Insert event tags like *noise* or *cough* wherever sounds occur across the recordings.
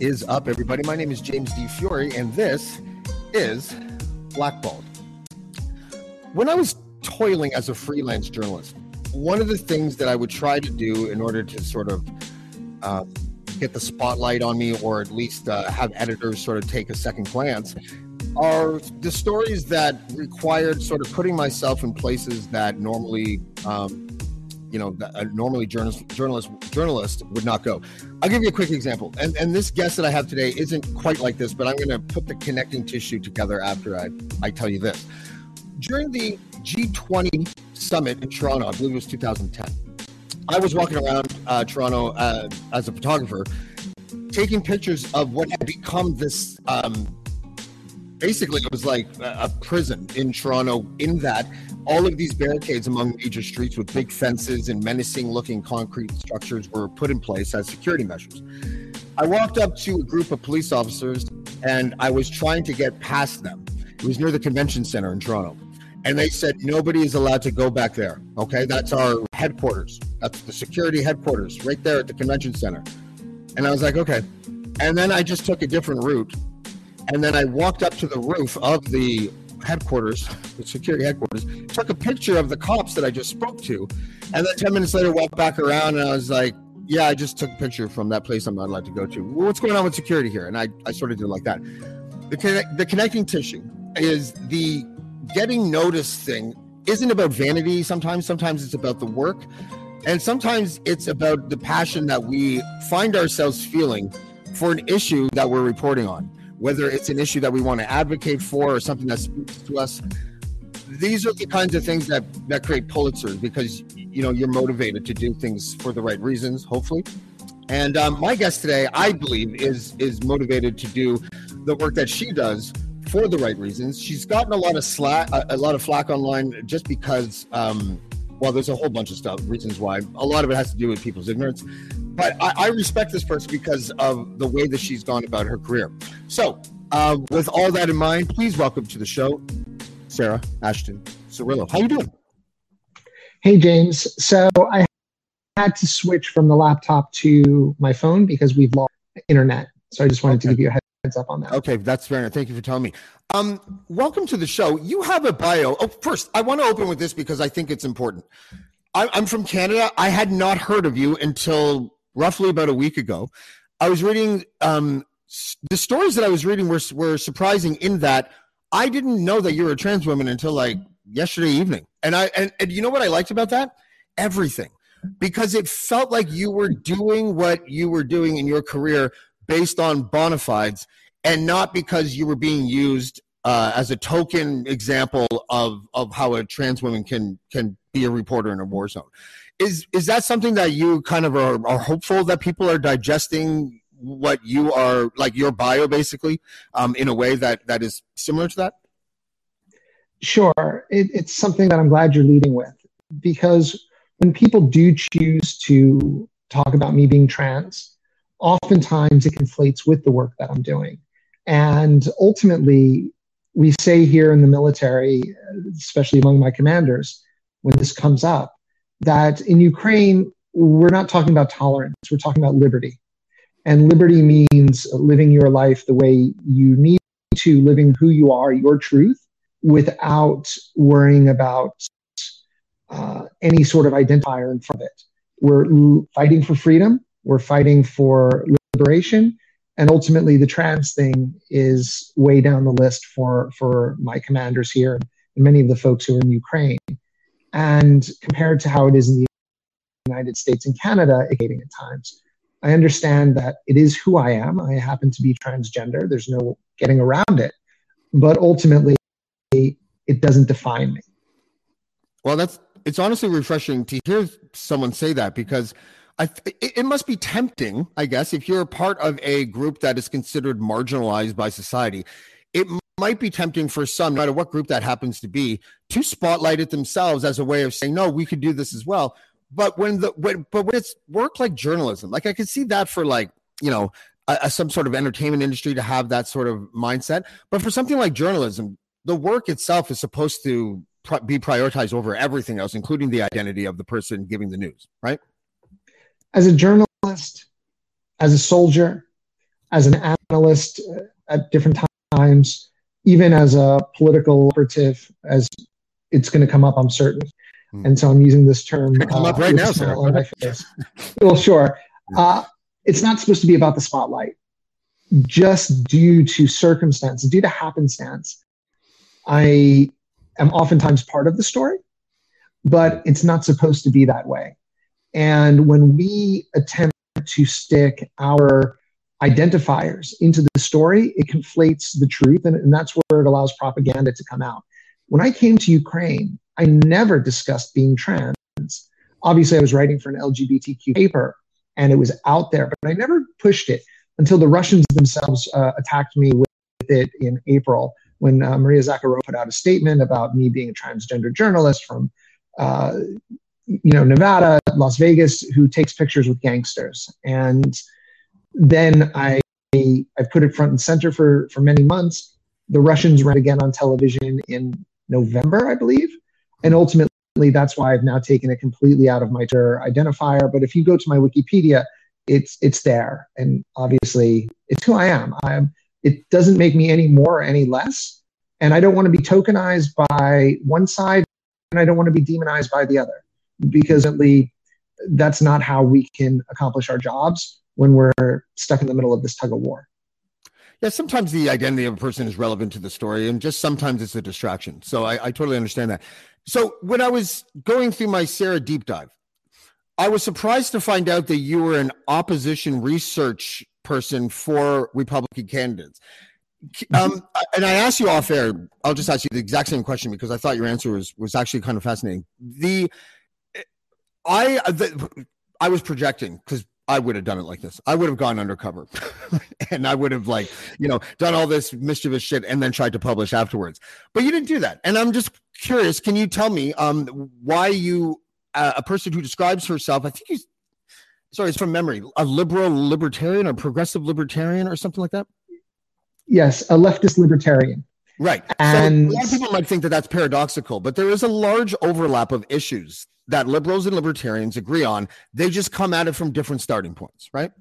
is up, everybody? My name is James Di Fiore, and this is Blackballed. When I was toiling as a freelance journalist, one of the things that I would try to do in order to sort of uh, get the spotlight on me, or at least uh, have editors sort of take a second glance, are the stories that required sort of putting myself in places that normally um, you know a normally journalist journalist journalist would not go. I'll give you a quick example. And and this guest that I have today isn't quite like this, but I'm going to put the connecting tissue together after I I tell you this. During the G20 summit in Toronto, I believe it was 2010. I was walking around uh, Toronto uh, as a photographer, taking pictures of what had become this. Um, basically, it was like a prison in Toronto. In that, all of these barricades among major streets with big fences and menacing looking concrete structures were put in place as security measures. I walked up to a group of police officers and I was trying to get past them. It was near the convention center in Toronto. And they said, nobody is allowed to go back there. Okay, that's our headquarters. That's the security headquarters right there at the convention center. And I was like, okay. And then I just took a different route. And then I walked up to the roof of the headquarters, the security headquarters, took a picture of the cops that I just spoke to, and then 10 minutes later walked back around and I was like, yeah, I just took a picture from that place I'm not allowed to go to. What's going on with security here? And I, I sort of did like that. The, connect, the connecting tissue is the getting noticed thing isn't about vanity sometimes. Sometimes it's about the work. And sometimes it's about the passion that we find ourselves feeling for an issue that we're reporting on whether it's an issue that we want to advocate for or something that speaks to us. These are the kinds of things that that create Pulitzers because you know you're motivated to do things for the right reasons, hopefully. And um, my guest today, I believe, is is motivated to do the work that she does for the right reasons. She's gotten a lot of slack, a, a lot of flack online, just because. Um, well, there's a whole bunch of stuff, reasons why. A lot of it has to do with people's ignorance. But I, I respect this person because of the way that she's gone about her career. So, uh, with all that in mind, please welcome to the show, Sarah Ashton Cirillo. How you doing? Hey, James. So I had to switch from the laptop to my phone because we've lost internet. So I just wanted to give you a heads up on that. Okay, that's fair. Thank you for telling me. Um, welcome to the show. You have a bio. Oh, first, I want to open with this because I think it's important. I, I'm from Canada. I had not heard of you until roughly about a week ago. I was reading um, the stories that I was reading were were surprising in that I didn't know that you were a trans woman until like yesterday evening. And I and, and you know what I liked about that? Everything. Because it felt like you were doing what you were doing in your career based on bona fides and not because you were being used uh, as a token example of of how a trans woman can can be a reporter in a war zone. Is is that something that you kind of are, are hopeful that people are digesting what you are like your bio basically um, in a way that that is similar to that? Sure. It, it's something that I'm glad you're leading with because when people do choose to talk about me being trans, oftentimes it conflates with the work that I'm doing. And ultimately, we say here in the military, especially among my commanders, when this comes up, that in Ukraine, we're not talking about tolerance, we're talking about liberty. And liberty means living your life the way you need to, living who you are, your truth, without worrying about uh, any sort of identifier in front of it. We're fighting for freedom, we're fighting for liberation, and ultimately the trans thing is way down the list for, for my commanders here and many of the folks who are in Ukraine. And compared to how it is in the United States and Canada, at times. I understand that it is who I am. I happen to be transgender. There's no getting around it. But ultimately, it doesn't define me. Well, that's it's honestly refreshing to hear someone say that because I it must be tempting, I guess, if you're a part of a group that is considered marginalized by society. It might be tempting for some, no matter what group that happens to be, to spotlight it themselves as a way of saying, "No, we could do this as well." But when the when, but when it's work like journalism, like I could see that for like you know a, some sort of entertainment industry to have that sort of mindset. But for something like journalism, the work itself is supposed to pr- be prioritized over everything else, including the identity of the person giving the news, right? As a journalist, as a soldier, as an analyst uh, at different times, even as a political operative, as it's going to come up, I'm certain. Hmm. And so I'm using this term. Come uh, up right now, sir. *laughs* well, sure. Uh, it's not supposed to be about the spotlight. Just due to circumstance, due to happenstance, I am oftentimes part of the story, but it's not supposed to be that way. And when we attempt to stick our identifiers into the story, it conflates the truth, and, and that's where it allows propaganda to come out. When I came to Ukraine, I never discussed being trans. Obviously, I was writing for an LGBTQ paper and it was out there, but I never pushed it until the Russians themselves uh, attacked me with it in April when uh, Maria Zakharova put out a statement about me being a transgender journalist from, uh, you know, Nevada, Las Vegas, who takes pictures with gangsters. And then I, I put it front and center for, for many months. The Russians ran again on television in November, I believe. And ultimately, that's why I've now taken it completely out of my Twitter identifier. But if you go to my Wikipedia, it's it's there, and obviously it's who I am. I'm. It doesn't make me any more or any less, and I don't want to be tokenized by one side, and I don't want to be demonized by the other, because at least that's not how we can accomplish our jobs when we're stuck in the middle of this tug of war. Yeah, sometimes the identity of a person is relevant to the story, and just sometimes it's a distraction. So I, I totally understand that. So when I was going through my Sarah deep dive, I was surprised to find out that you were an opposition research person for Republican candidates. *laughs* Um, and I asked you off air. I'll just ask you the exact same question because I thought your answer was was actually kind of fascinating. The I the, I was projecting because I would have done it like this. I would have gone undercover *laughs* and I would have like, you know, done all this mischievous shit and then tried to publish afterwards. But you didn't do that. And I'm just curious, can you tell me um why you uh, a person who describes herself, I think he's sorry, it's from memory, a liberal libertarian or progressive libertarian or something like that? Yes, a leftist libertarian. Right. And so a lot of people might think that that's paradoxical, but there is a large overlap of issues that liberals and libertarians agree on. They just come at it from different starting points, right?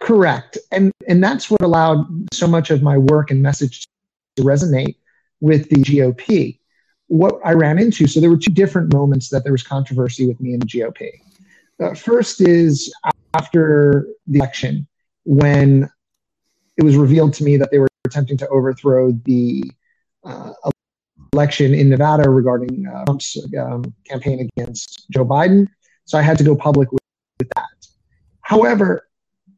Correct. And and that's what allowed so much of my work and message to resonate with the GOP. What I ran into, so there were two different moments that there was controversy with me and the GOP. Uh, first is after the election, when it was revealed to me that they were attempting to overthrow the uh, election in Nevada regarding uh, Trump's um, campaign against Joe Biden. So I had to go public with, with that. However,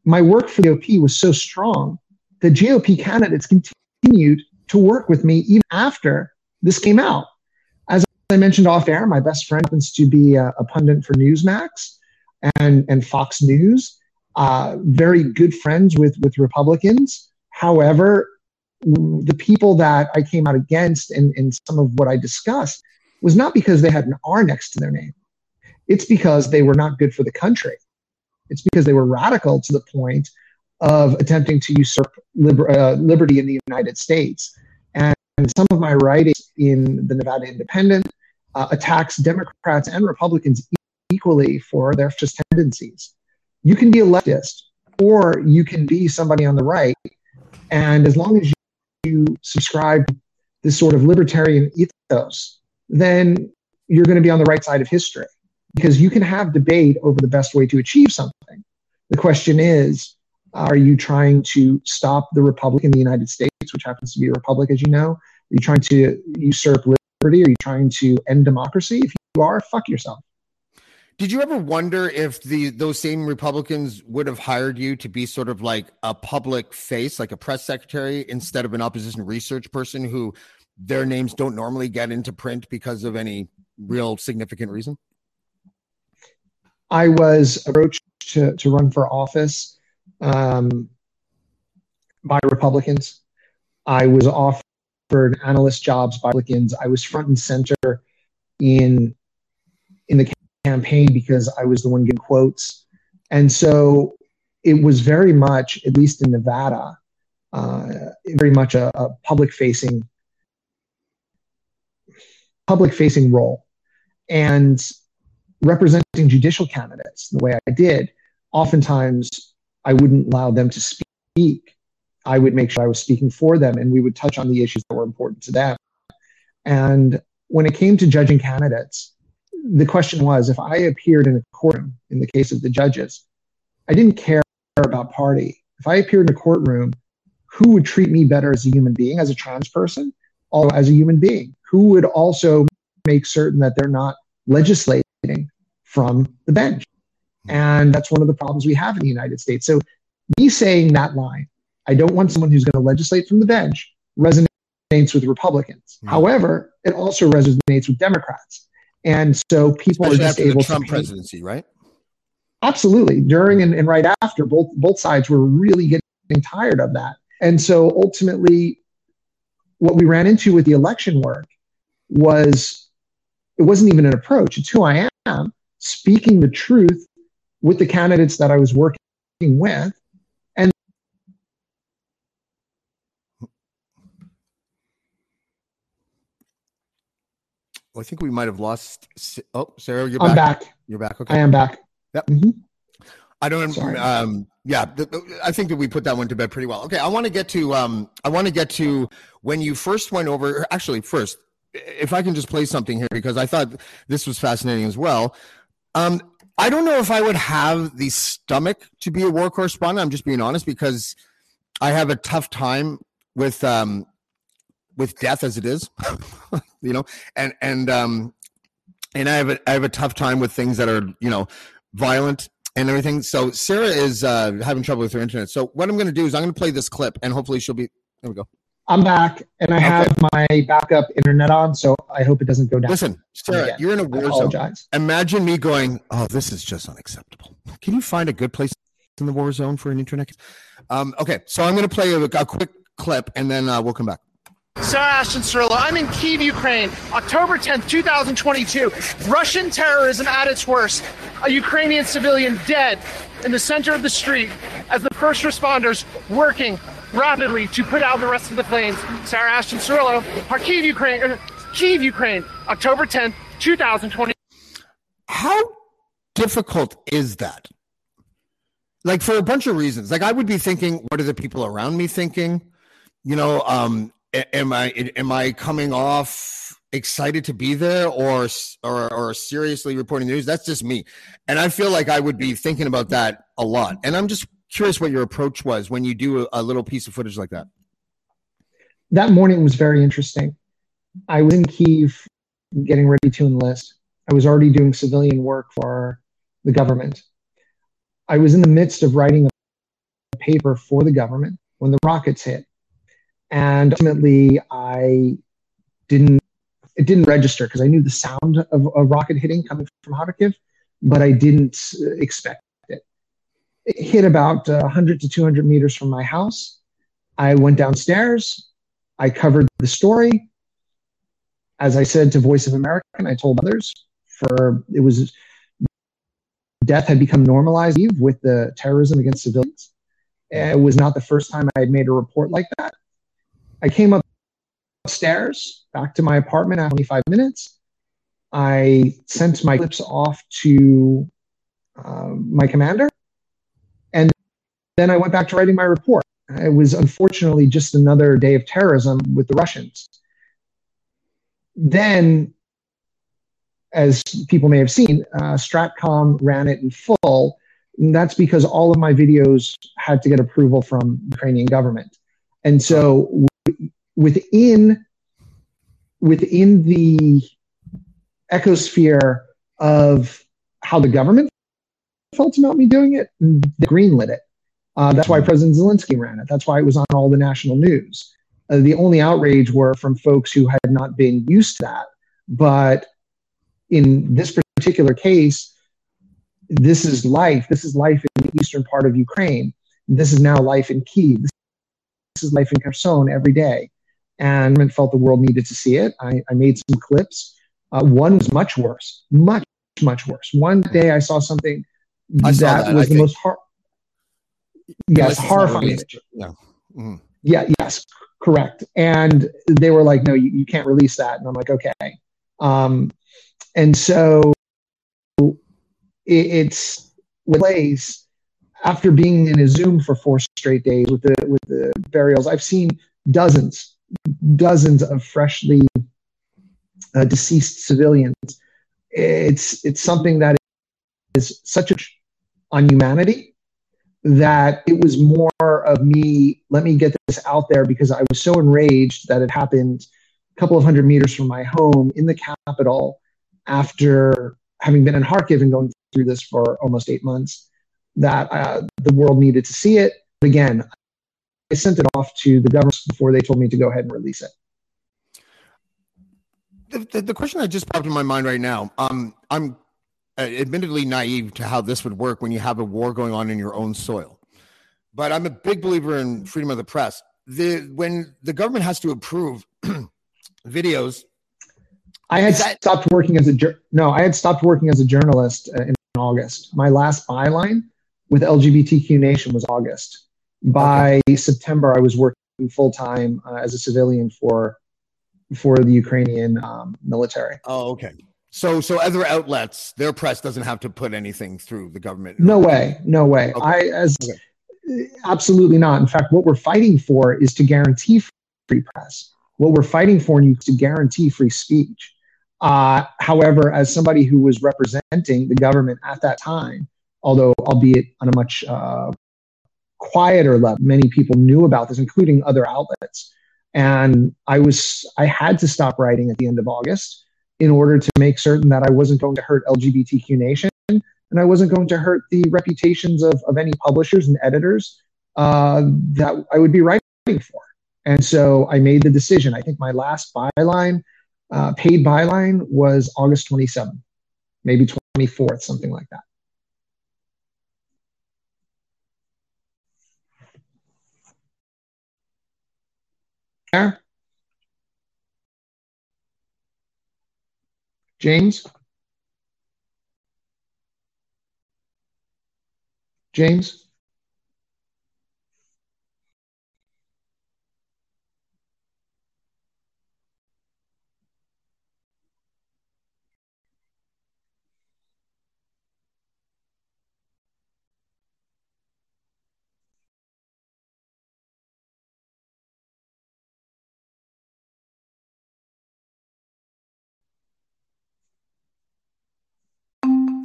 my work for the GOP was so strong that GOP candidates continued to work with me even after this came out. As I mentioned off air, my best friend happens to be a, a pundit for Newsmax and, and Fox News. Uh, very good friends with, with Republicans. However, the people that I came out against in, in some of what I discussed was not because they had an R next to their name. It's because they were not good for the country. It's because they were radical to the point of attempting to usurp liber- uh, liberty in the United States. And some of my writings in the Nevada Independent uh, attacks Democrats and Republicans equally for their just tendencies. You can be a leftist or you can be somebody on the right. And as long as you subscribe this sort of libertarian ethos, then you're going to be on the right side of history because you can have debate over the best way to achieve something. The question is, are you trying to stop the republic in the United States, which happens to be a republic, as you know? Are you trying to usurp liberty? Are you trying to end democracy? If you are, fuck yourself. Did you ever wonder if the those same Republicans would have hired you to be sort of like a public face, like a press secretary, instead of an opposition research person who their names don't normally get into print because of any real significant reason? I was approached to, to run for office um, by Republicans. I was offered analyst jobs by Republicans. I was front and center in in the campaign because I was the one getting quotes, and so it was very much, at least in Nevada, uh, very much a, a public facing public facing role, and representing judicial candidates the way I did. Oftentimes, I wouldn't allow them to speak. I would make sure I was speaking for them, and we would touch on the issues that were important to them. And when it came to judging candidates, the question was if I appeared in a courtroom, in the case of the judges, I didn't care about party. If I appeared in a courtroom, who would treat me better as a human being, as a trans person, or as a human being? Who would also make certain that they're not legislating from the bench? And that's one of the problems we have in the United States. So, me saying that line, I don't want someone who's going to legislate from the bench, resonates with Republicans. Mm-hmm. However, it also resonates with Democrats. And so people Especially are just able the Trump to presidency, right? absolutely during and, and right after both both sides were really getting tired of that and so ultimately what we ran into with the election work was it wasn't even an approach it's who i am speaking the truth with the candidates that i was working with and Well, I think we might have lost. Oh, Sarah, you're i'm back. back You're back. Okay. i am back Yep. Mhm. I don't. Sorry. Um, yeah, th- th- I think that we put that one to bed pretty well. Okay, I want to get to. Um, I want to get to when you first went over. Actually, first, if I can just play something here because I thought this was fascinating as well. Um, I don't know if I would have the stomach to be a war correspondent. I'm just being honest because I have a tough time with um, with death as it is, *laughs* you know, and and um, and I have a, I have a tough time with things that are you know violent and everything. So Sarah is uh, having trouble with her internet. So what I'm going to do is I'm going to play this clip, and hopefully she'll be. There we go. i'm back and i have my backup internet on so i hope it doesn't go down Listen, Sarah, you're in a war zone. Imagine me going, "Oh, this is just unacceptable." Can you find a good place in the war zone for an internet? Um, okay, so I'm going to play a, a quick clip, and then uh, we'll come back. Sarah Ashton Cirillo. I'm in Kiev, Ukraine, October 10th, 2022. Russian terrorism at its worst. A Ukrainian civilian dead in the center of the street as the first responders working rapidly to put out the rest of the flames. Sarah Ashton Cirillo, Kharkiv, Ukraine, uh, Kiev, Ukraine, October 10th, 2022. How difficult is that? Like for a bunch of reasons. Like I would be thinking, what are the people around me thinking? You know, um, am I am I coming off excited to be there or or or seriously reporting news? That's just me, and I feel like I would be thinking about that a lot. And I'm just curious what your approach was when you do a, a little piece of footage like that. that morning was very interesting. I was in Kiev getting ready to enlist. I was already doing civilian work for the government. I was in the midst of writing a paper for the government when the rockets hit. And ultimately, I didn't, it didn't register because I knew the sound of a rocket hitting coming from Kharkiv, but I didn't uh, expect it. It hit about uh, 100 to 200 meters from my house. I went downstairs. I covered the story. As I said to Voice of America, and I told others, for it was death had become normalized with the terrorism against civilians. It was not the first time I had made a report like that. I came up upstairs back to my apartment after 25 minutes. I sent my clips off to um, my commander, and then I went back to writing my report. It was unfortunately just another day of terrorism with the Russians. Then, as people may have seen, uh, Stratcom ran it in full. And that's because all of my videos had to get approval from the Ukrainian government. And so within within the ecosphere of how the government felt about me doing it, they greenlit it. Uh, that's why President Zelensky ran it. That's why it was on all the national news. Uh, the only outrage were from folks who had not been used to that. But in this particular case, this is life. This is life in the eastern part of Ukraine. This is now life in Kiev. This is life in Kherson every day. And felt the world needed to see it. I, I made some clips. Uh, one was much worse, much, much worse. One day I saw something I that, saw that, was I the think. most hor- yes, Unless it's not horrifying image. Yeah. Mhm. Yeah, yes, correct. And they were like, no, you, you can't release that. And I'm like, okay. Um, and so it, it's with plays after being in Izium for four straight days with the with the burials. I've seen dozens, dozens of freshly uh, deceased civilians. It's it's something that is such a on humanity that it was more of me let me get this out there because i was so enraged that it happened a couple of hundred meters from my home in the capital after having been in kharkiv and going through this for almost eight months that uh, the world needed to see it again i sent it off to the government before they told me to go ahead and release it The, the, the question that just popped in my mind right now. Um, I'm uh, admittedly naive to how this would work when you have a war going on in your own soil, but I'm a big believer in freedom of the press. The when the government has to approve *clears throat* videos, I had that- stopped working as a jour- no. I had stopped working as a journalist uh, in August. My last byline with LGBTQ Nation was August. By September, I was working full time uh, as a civilian for for the Ukrainian um, military. Oh, okay. So, so other outlets, their press doesn't have to put anything through the government. No way, no way. Okay. I as Okay. absolutely not. In fact, what we're fighting for is to guarantee free press. What we're fighting for is to guarantee free speech. Uh, however, as somebody who was representing the government at that time, although albeit on a much uh, quieter level, many people knew about this, including other outlets. And I was I had to stop writing at the end of August in order to make certain that I wasn't going to hurt LGBTQ Nation and I wasn't going to hurt the reputations of, of any publishers and editors uh, that I would be writing for. And so I made the decision. I think my last byline, uh, paid byline, was August 27th, maybe 24th, something like that. There? James? James?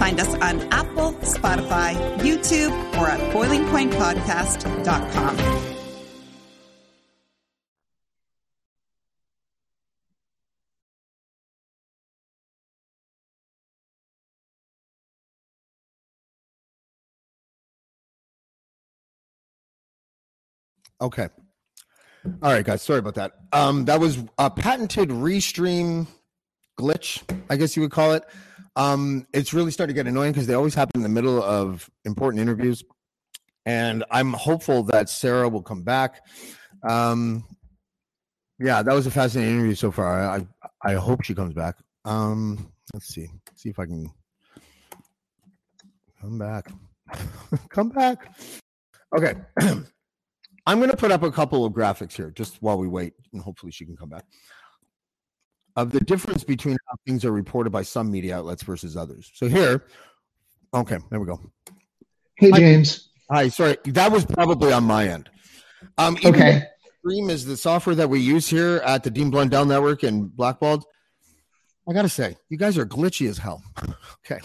Find us on Apple, Spotify, YouTube, or at boilingpointpodcast.com. Okay. All right, guys. Sorry about that. Um, that was a patented restream glitch, I guess you would call it. Um, it's really starting to get annoying because they always happen in the middle of important interviews, and I'm hopeful that Sarah will come back. Um, yeah, that was a fascinating interview so far. I I hope she comes back. Um, let's see, see if I can come back. *laughs* come back. Okay. *clears throat* I'm going to put up a couple of graphics here just while we wait, and hopefully she can come back. Of the difference between how things are reported by some media outlets versus others. So here, okay, there we go. Hey, Hi. James. Hi, sorry, that was probably on my end. Um, Okay. Stream is the software that we use here at the Dean Blundell Network and Blackballed. I gotta say, you guys are glitchy as hell. *laughs* okay,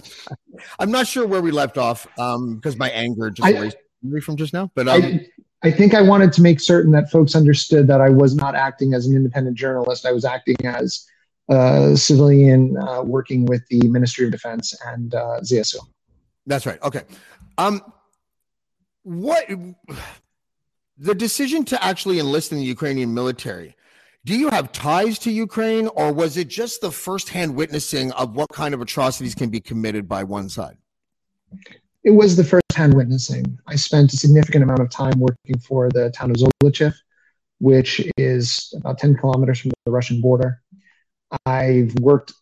I'm not sure where we left off um, because my anger just I- me from just now. But um, I, I think I wanted to make certain that folks understood that I was not acting as an independent journalist. I was acting as civilian uh, working with the Ministry of Defense and uh, ZSU. That's right. Okay. Um, what the decision to actually enlist in the Ukrainian military? Do you have ties to Ukraine, or was it just the firsthand witnessing of what kind of atrocities can be committed by one side? It was the first-hand witnessing. I spent a significant amount of time working for the town of Zolochiv, which is about 10 kilometers from the Russian border. I've worked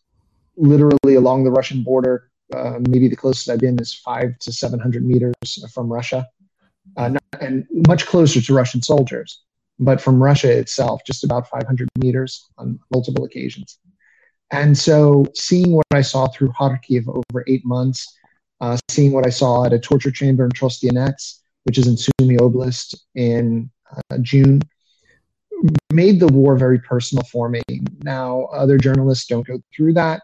literally along the Russian border. Uh, maybe the closest I've been is five to 700 meters from Russia, uh, not, and much closer to Russian soldiers. But from Russia itself, just about 500 meters on multiple occasions. And so, seeing what I saw through Kharkiv over eight months, uh, seeing what I saw at a torture chamber in Trostianets, which is in Sumy Oblast, in uh, June, made the war very personal for me. Now, other journalists don't go through that.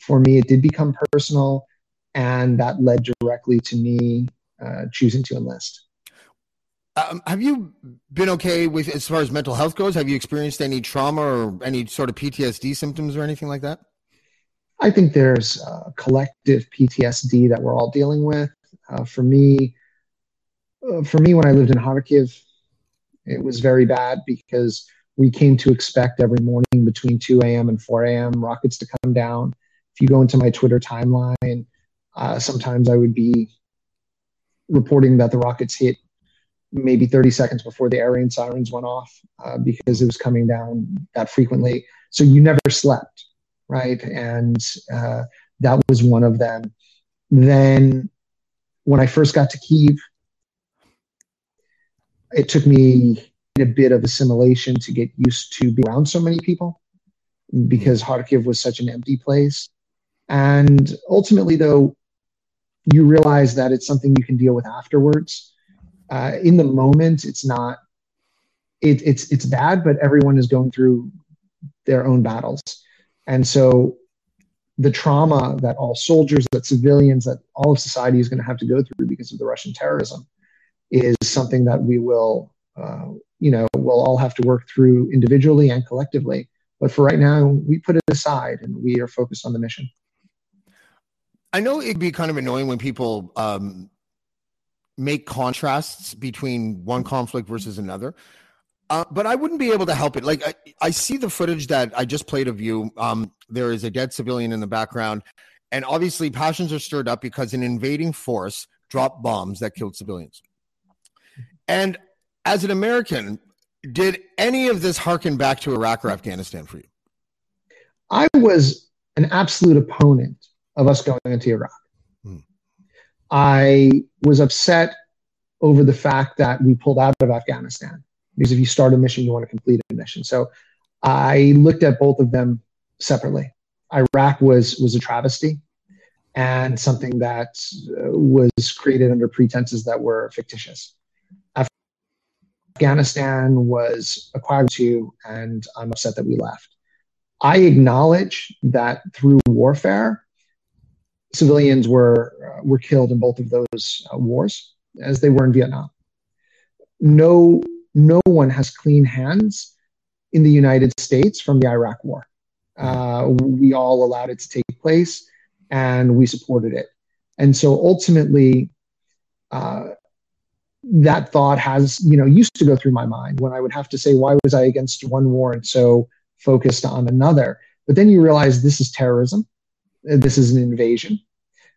For me, it did become personal, and that led directly to me uh, choosing to enlist. Um, have you been okay with as far as mental health goes? Have you experienced any trauma or any sort of PTSD symptoms or anything like that? I think there's uh, collective PTSD that we're all dealing with. Uh, for me, uh, for me, when I lived in Kharkiv, it was very bad because we came to expect every morning between 2 a.m. and 4 a.m. rockets to come down. If you go into my Twitter timeline, uh, sometimes I would be reporting that the rockets hit maybe 30 seconds before the air raid sirens went off uh, because it was coming down that frequently. So you never slept, right? And uh, that was one of them. Then when I first got to Kiev, it took me a bit of assimilation to get used to be around so many people because Kharkiv was such an empty place. And ultimately, though, you realize that it's something you can deal with afterwards. Uh, in the moment, it's not. It, it's it's bad, but everyone is going through their own battles, and so the trauma that all soldiers, that civilians, that all of society is going to have to go through because of the Russian terrorism is something that we will, uh, you know, we'll all have to work through individually and collectively. But for right now, we put it aside and we are focused on the mission. I know it'd be kind of annoying when people um, make contrasts between one conflict versus another. Uh, but I wouldn't be able to help it. Like I, I see the footage that I just played of you. Um, there is a dead civilian in the background, and obviously passions are stirred up because an invading force dropped bombs that killed civilians. And as an American, did any of this harken back to Iraq or Afghanistan for you? I was an absolute opponent of us going into Iraq. Hmm. I was upset over the fact that we pulled out of Afghanistan because if you start a mission, you want to complete a mission. So I looked at both of them separately. Iraq was was a travesty and something that uh, was created under pretenses that were fictitious. Afghanistan was acquired to, and I'm upset that we left. I acknowledge that through warfare, civilians were uh, were killed in both of those uh, wars, as they were in Vietnam. No, no one has clean hands in the United States from the Iraq War. Uh, we all allowed it to take place, and we supported it. And so ultimately, uh, that thought has, you know, used to go through my mind when I would have to say, why was I against one war and so focused on another? But then you realize this is terrorism. This is an invasion.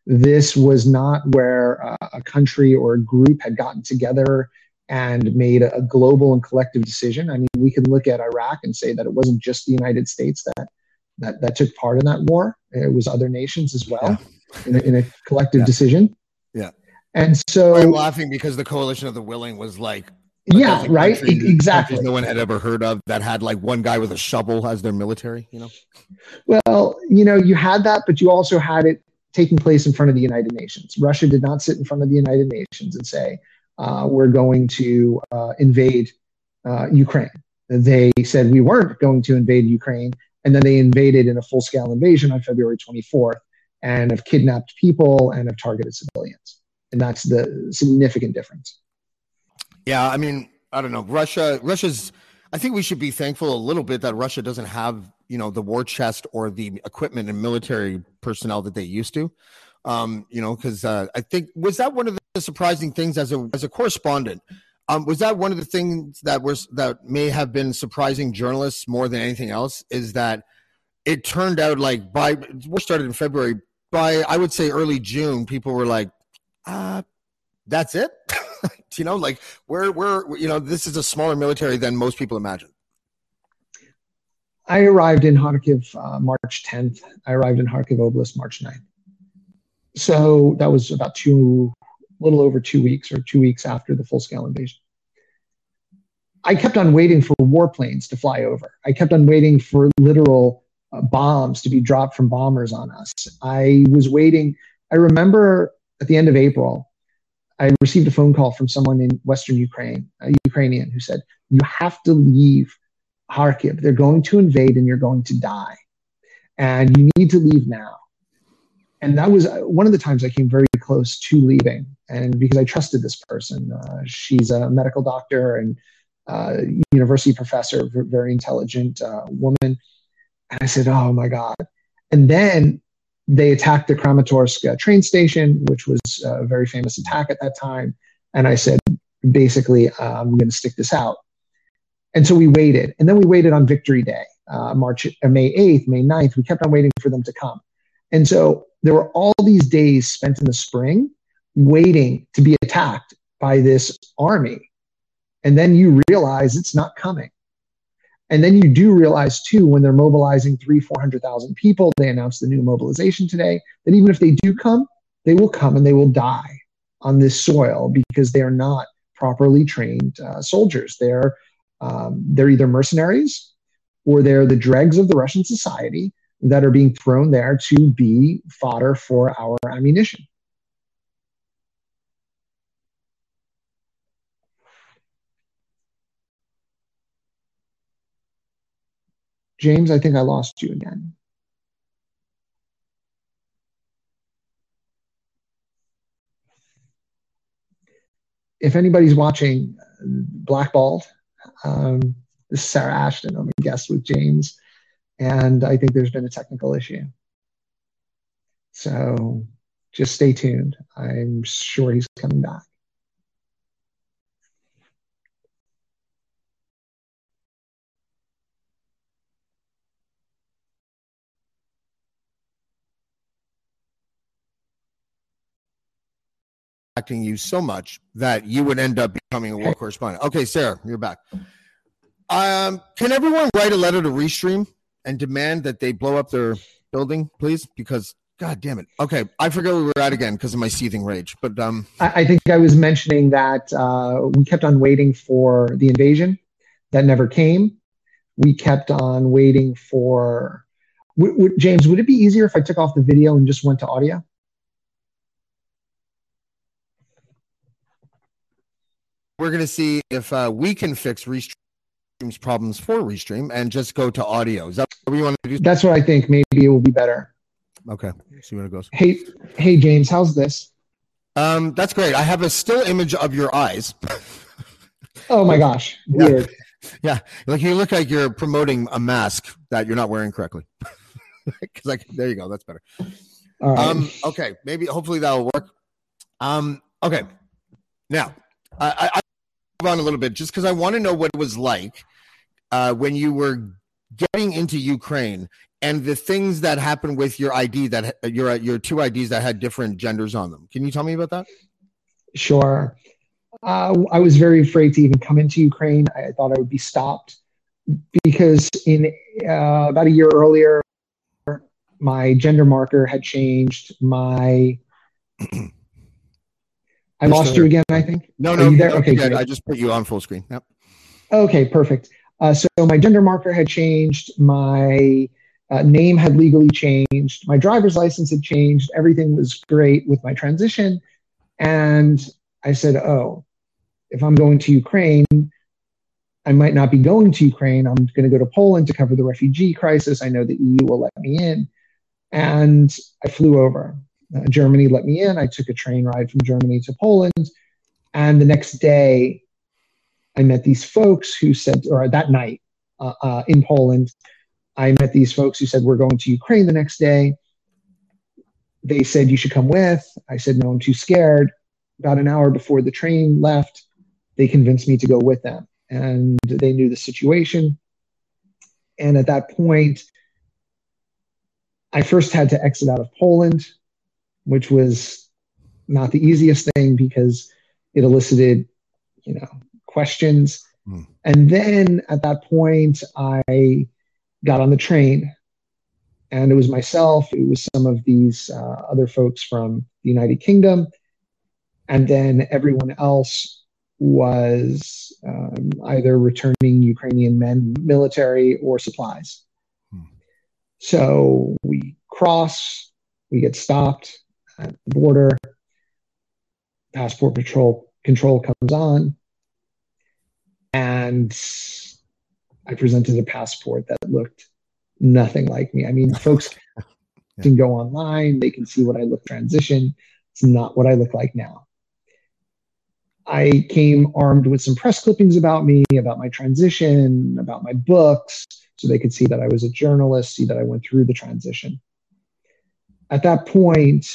This was not where uh, a country or a group had gotten together and made a, global and collective decision. I mean, we can look at Iraq and say that it wasn't just the United States that that, that took part in that war. It was other nations as well Yeah. in, a, in a collective Yeah. decision. Yeah. And so, I'm laughing because the coalition of the willing was like yeah, right, exactly. no one had ever heard of that had like one guy with a shovel as their military. You know, Well, you know, you had that, but you also had it taking place in front of the United Nations. Russia did not sit in front of the United Nations and say, uh, we're going to uh, invade uh, Ukraine. They said we weren't going to invade Ukraine And then they invaded in a full scale invasion on February 24th and have kidnapped people and have targeted civilians. And that's the significant difference. Yeah, I mean, I don't know. Russia, Russia's. I think we should be thankful a little bit that Russia doesn't have, you know, the war chest or the equipment and military personnel that they used to. Um, you know, because uh, I think was that one of the surprising things as a as a correspondent. Um, was that one of the things that was that may have been surprising journalists more than anything else? Is that it turned out like by war started in February. By I would say early June, people were like, uh, "That's it." *laughs* you know, like we're we're you know this is a smaller military than most people imagine. I arrived in Kharkiv uh, March 10th. I arrived in Kharkiv Oblast March 9th. So that was about two, little over two weeks or two weeks after the full scale invasion. I kept on waiting for warplanes to fly over. I kept on waiting for literal uh, bombs to be dropped from bombers on us. I was waiting. I remember at the end of April, I received a phone call from someone in Western Ukraine, a Ukrainian, who said, You have to leave Kharkiv. They're going to invade and you're going to die. And you need to leave now. And that was uh, one of the times I came very close to leaving. And because I trusted this person, uh, she's a medical doctor and uh, university professor, very intelligent uh, woman. And I said, Oh my God. And then they attacked the Kramatorsk uh, train station, which was a very famous attack at that time. And I said, basically, uh, I'm going to stick this out. And so we waited. And then we waited on Victory Day, uh, March, uh, May 8th, May 9th. We kept on waiting for them to come. And so there were all these days spent in the spring waiting to be attacked by this army. And then you realize it's not coming. And then you do realize too, when they're mobilizing three, 400,000 people, they announced the new mobilization today, that even if they do come, they will come and they will die on this soil because they are not properly trained uh, soldiers. They're, um, they're either mercenaries or they're the dregs of the Russian society that are being thrown there to be fodder for our ammunition. James, I think I lost you again. If anybody's watching Blackballed, um, this is Sarah Ashton. I'm a guest with James, and I think there's been a technical issue. So just stay tuned. I'm sure he's coming back. You so much that you would end up becoming a war correspondent. Okay, Sarah, you're back. Um, can everyone write a letter to Restream and demand that they blow up their building, please? Because God damn it. Okay, I forget where we were at again because of my seething rage. But um, I, I think I was mentioning that uh, we kept on waiting for the invasion that never came. We kept on waiting for. W- w- James, would it be easier if I took off the video and just went to audio? We're going to see if uh, we can fix Restream's problems for Restream and just go to audio. Is that what we want to do? That's what I think. Maybe it will be better. Okay. See when it goes. Hey, hey, James, how's this? Um, that's great. I have a still image of your eyes. *laughs* oh my gosh, weird. Yeah. yeah, like you look like you're promoting a mask that you're not wearing correctly. *laughs* Because like, there you go. That's better. Right. Um, okay, maybe hopefully that'll work. Um, okay, now I, I on a little bit just because I want to know what it was like uh, when you were getting into Ukraine and the things that happened with your ID that your your two IDs that had different genders on them. Can you tell me about that? Sure. Uh, I was very afraid to even come into Ukraine. I thought I would be stopped because in uh, about a year earlier, my gender marker had changed. My I lost you again, I think. No, no, no okay, good. I just put you on full screen. Yep. Okay, perfect. Uh, so my gender marker had changed. My uh, name had legally changed. My driver's license had changed. Everything was great with my transition. And I said, oh, if I'm going to Ukraine, I might not be going to Ukraine. I'm going to go to Poland to cover the refugee crisis. I know the EU will let me in. And I flew over. Uh, Germany let me in. I took a train ride from Germany to Poland. And the next day, I met these folks who said, or that night uh, uh, in Poland, I met these folks who said, We're going to Ukraine the next day. They said, You should come with. I said, No, I'm too scared. About an hour before the train left, they convinced me to go with them. And they knew the situation. And at that point, I first had to exit out of Poland, which was not the easiest thing because it elicited, you know, questions. Mm. And then at that point, I got on the train and it was myself, it was some of these uh, other folks from the United Kingdom, and then everyone else was um, either returning Ukrainian men military or supplies. Hmm. So we cross, we get stopped at the border, passport patrol control comes on, and I presented a passport that looked nothing like me. I mean, folks *laughs* yeah. can go online, they can see what I look transition. It's not what I look like now. I came armed with some press clippings about me, about my transition, about my books, so they could see that I was a journalist, see that I went through the transition. At that point,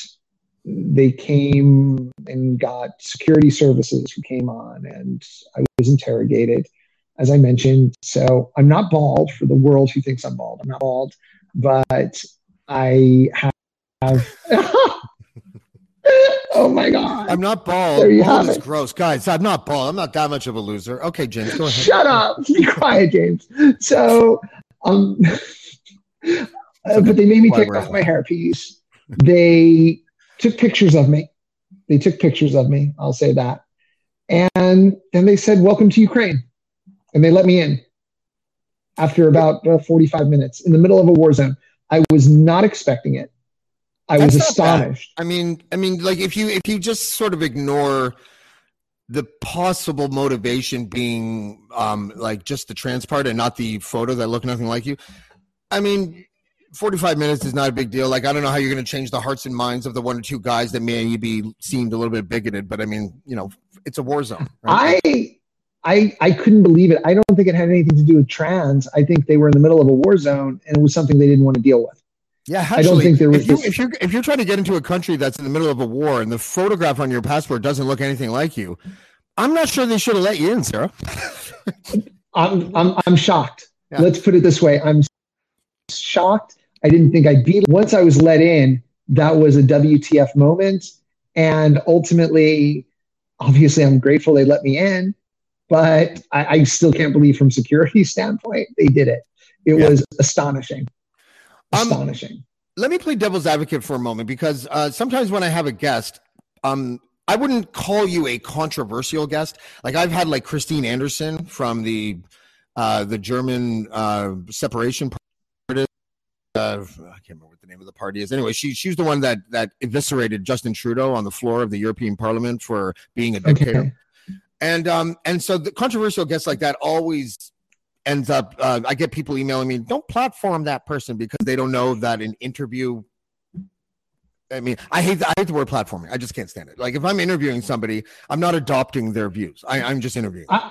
they came and got security services who came on, and I was interrogated as I mentioned. So I'm not bald for the world who thinks I'm bald. I'm not bald, but I have. *laughs* oh my god! I'm not bald. There you bald have is it. gross, guys. I'm not bald. I'm not that much of a loser. Okay, James, go ahead. Shut up. *laughs* Be quiet, James. So, um, *laughs* uh, but they made me take off my hairpiece. They took pictures of me. They took pictures of me. I'll say that. And then they said, "Welcome to Ukraine." and they let me in after about uh, 45 minutes in the middle of a war zone. I was not expecting it. I That's was astonished. I mean, I mean, like if you if you just sort of ignore the possible motivation being um, like just the trans part and not the photo that look nothing like you. I mean, 45 minutes is not a big deal. Like, I don't know how you're going to change the hearts and minds of the one or two guys that may be seemed a little bit bigoted, but I mean, you know, it's a war zone. Right? I I, I couldn't believe it. I don't think it had anything to do with trans. I think they were in the middle of a war zone and it was something they didn't want to deal with. Yeah, actually, I don't think there was. If, you, if you're if you're trying to get into a country that's in the middle of a war and the photograph on your passport doesn't look anything like you, I'm not sure they should have let you in, Sarah. *laughs* I'm I'm I'm shocked. Yeah. Let's put it this way: I'm shocked. I didn't think I'd be. Once I was let in, that was a WTF moment, and ultimately, obviously, I'm grateful they let me in but I, I, still can't believe from security *laughs* standpoint they did it. It yeah. was astonishing. Um, astonishing. Um, let me play devil's advocate for a moment because uh, sometimes when I have a guest, um, I wouldn't call you a controversial guest. Like I've had like Christine Anderson from the uh, the German uh, separation. Uh, I can't remember what the name of the party is. Anyway, she she's the one that that eviscerated Justin Trudeau on the floor of the European Parliament for being a dictator. Okay. And um and so the controversial guests like that always ends up. Uh, I get people emailing me, don't platform that person because they don't know that an interview. I mean, I hate the, I hate the word platforming. I just can't stand it. Like if I'm interviewing somebody, I'm not adopting their views. I, I'm just interviewing. I,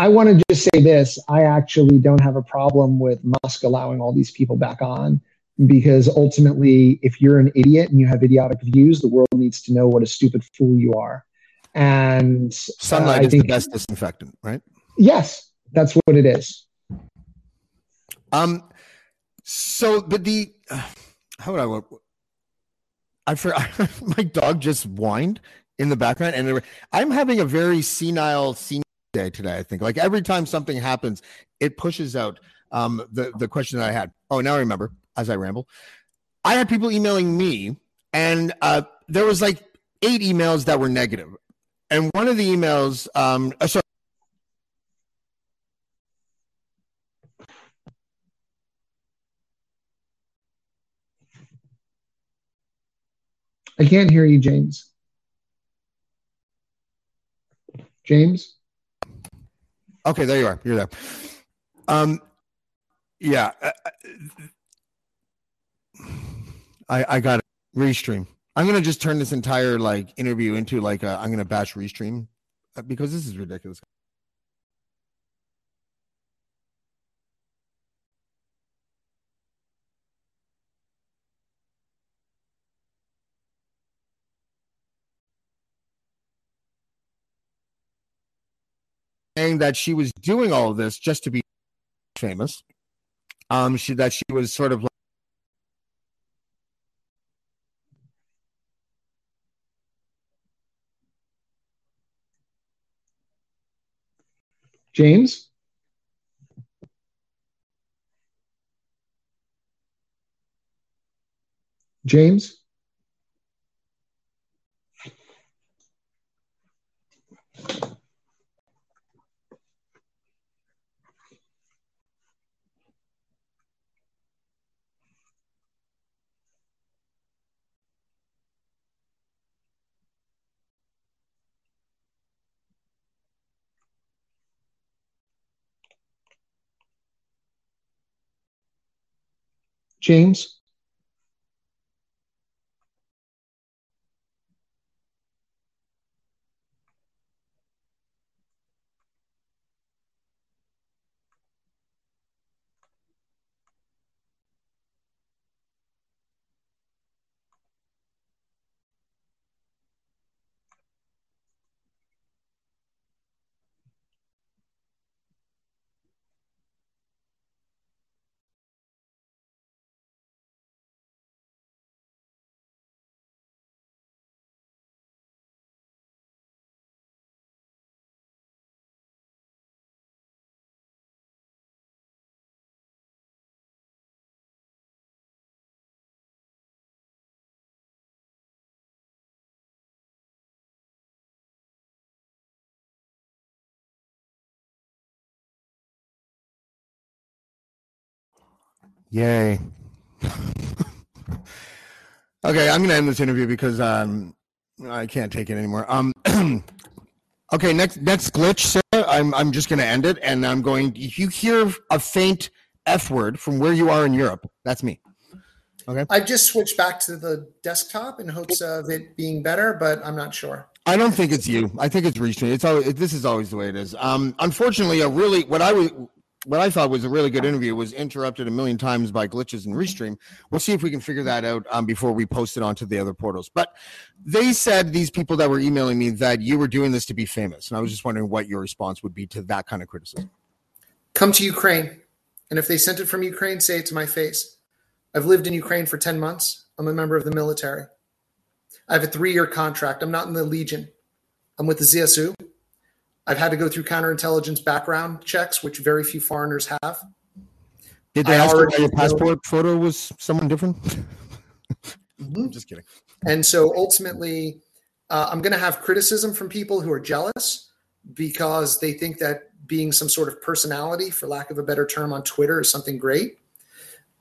I want to just say this. I actually don't have a problem with Musk allowing all these people back on because ultimately, if you're an idiot and you have idiotic views, the world needs to know what a stupid fool you are. And sunlight uh, is think, the best disinfectant, right? Yes, that's what it is. Um, so, but the uh, how would I? work? I for *laughs* my dog just whined in the background, and I'm having a very senile senior day today. I think like every time something happens, it pushes out um, the the question that I had. Oh, now I remember. As I ramble, I had people emailing me, and uh, there was like eight emails that were negative and one of the emails, um, uh, sorry. I can't hear you, James. James? Okay, there you are. You're there. Um, yeah. uh, I I got. Restream. I'm gonna just turn this entire like interview into like a, I'm gonna bash Restream uh, because this is ridiculous. Saying that she was doing all of this just to be famous. Um, she that she was sort of like James? James? James? Yay. okay, I'm gonna end this interview because um I can't take it anymore. Um *clears throat* okay, next next glitch, Sarah. I'm I'm just gonna end it and I'm going if you hear a faint F word from where you are in Europe, that's me. Okay. I've just switched back to the desktop in hopes of it being better, but I'm not sure. I don't think it's you. I think it's Restream. It's always this is always the way it is. Um, unfortunately, a really what I was what I thought was a really good interview was interrupted a million times by glitches and Restream. We'll see if we can figure that out um, before we post it onto the other portals. But they said these people that were emailing me that you were doing this to be famous, and I was just wondering what your response would be to that kind of criticism. Come to Ukraine. And if they sent it from Ukraine, say it to my face. I've lived in Ukraine for 10 months. I'm a member of the military. I have a three year contract. I'm not in the Legion. I'm with the ZSU. I've had to go through counterintelligence background checks, which very few foreigners have. Did they I ask why your passport photo was someone different? I'm *laughs* just kidding. And so ultimately, uh, I'm going to have criticism from people who are jealous because they think that being some sort of personality, for lack of a better term, on Twitter is something great.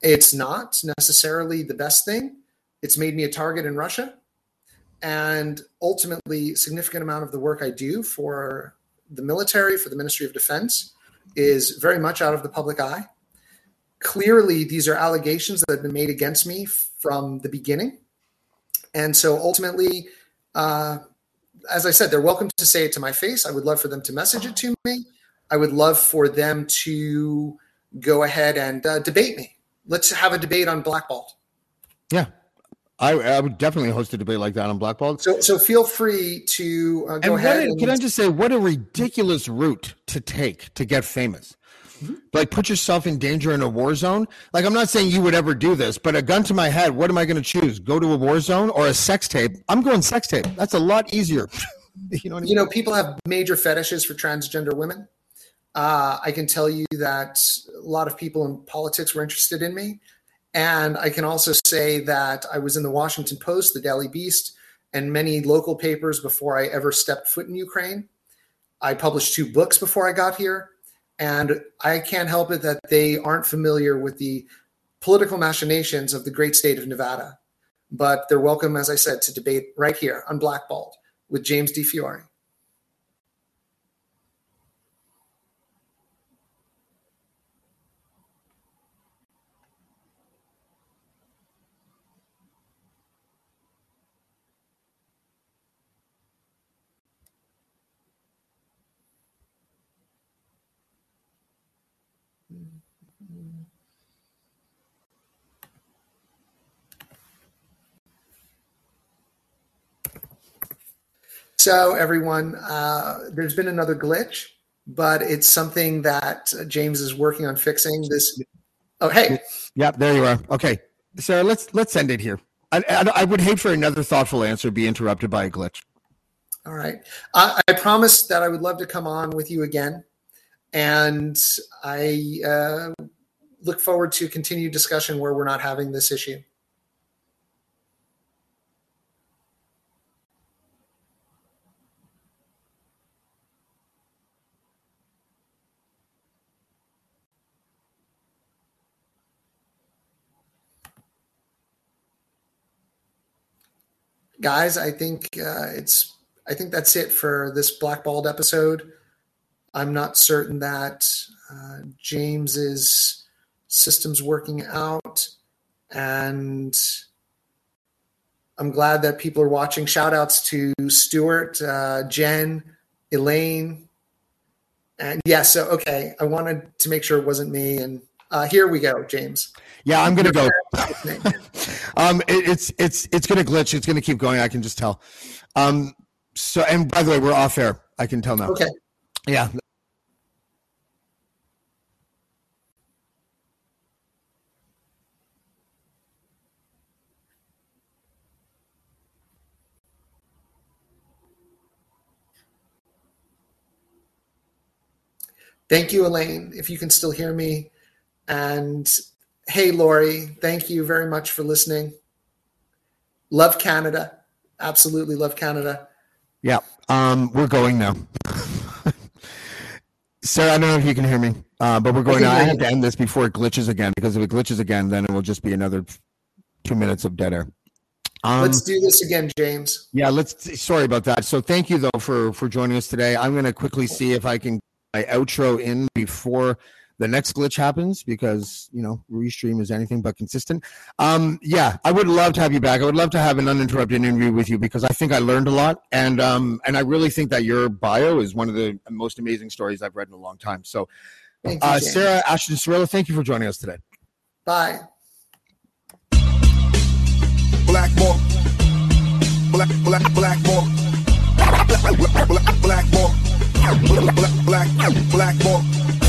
It's not necessarily the best thing. It's made me a target in Russia. And ultimately, significant amount of the work I do for the military, for the Ministry of Defense, is very much out of the public eye. Clearly, these are allegations that have been made against me from the beginning. And so ultimately, uh, as I said, they're welcome to say it to my face. I would love for them to message it to me. I would love for them to go ahead and uh, debate me. Let's have a debate on blackballed. Yeah. I, I would definitely host a debate like that on Blackballed. So, so feel free to uh, go what ahead. a- and, can I just say, what a ridiculous route to take to get famous. Mm-hmm. Like, put yourself in danger in a war zone. Like, I'm not saying you would ever do this, but a gun to my head, what am I going to choose? Go to a war zone or a sex tape? I'm going sex tape. That's a lot easier. *laughs* you know what I mean? you know, people have major fetishes for transgender women. Uh, I can tell you that a lot of people in politics were interested in me. And I can also say that I was in the Washington Post, the Daily Beast, and many local papers before I ever stepped foot in Ukraine. I published two books before I got here. And I can't help it that they aren't familiar with the political machinations of the great state of Nevada. But they're welcome, as I said, to debate right here on Blackballed with James D. So, everyone, uh, there's been another glitch, but it's something that James is working on fixing. This. Oh, hey. Yep, there you are. Okay, Sarah, let's let's end it here. I, I, I would hate for another thoughtful answer to be interrupted by a glitch. All right. I, I promised that I would love to come on with you again, and I uh, look forward to continued discussion where we're not having this issue. Guys i think uh, it's i think that's it for this blackballed episode. I'm not certain that uh, james's system's working out and i'm glad that people are watching. Shout outs to stuart uh, jen elaine and yeah so okay i wanted to make sure it wasn't me and uh, here we go james. Yeah, I'm gonna go. *laughs* um, it, it's it's it's gonna glitch. It's gonna keep going. I can just tell. Um, so and by the way, we're off air. I can tell now. okay Yeah. Thank you, Elaine, if you can still hear me. And hey, Lori, thank you very much for listening. Love Canada. Absolutely love Canada. Yeah. Um, we're going now. *laughs* Sarah, I don't know if you can hear me, uh, but we're going now. I have to end this before it glitches again because if it glitches again, then it will just be another two minutes of dead air. Um, Let's do this again, James. Yeah, let's. Sorry about that. So thank you though for for joining us today. I'm going to quickly see if I can my outro in before the next glitch happens because you know restream is anything but consistent. Um, yeah, I would love to have you back. I would love to have an uninterrupted interview with you because I think I learned a lot, and um, and I really think that your bio is one of the most amazing stories I've read in a long time. So, you, uh, Sarah Ashton Cirillo, thank you for joining us today. Bye. Blackmore. Black, black, Blackmore. Black, black, black, Blackmore.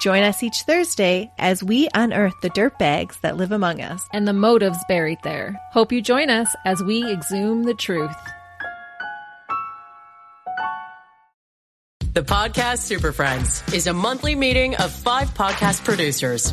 Join us each Thursday as we unearth the dirtbags that live among us. and the motives buried there. Hope you join us as we exhume the truth. The Podcast Super Friends is a monthly meeting of five podcast producers.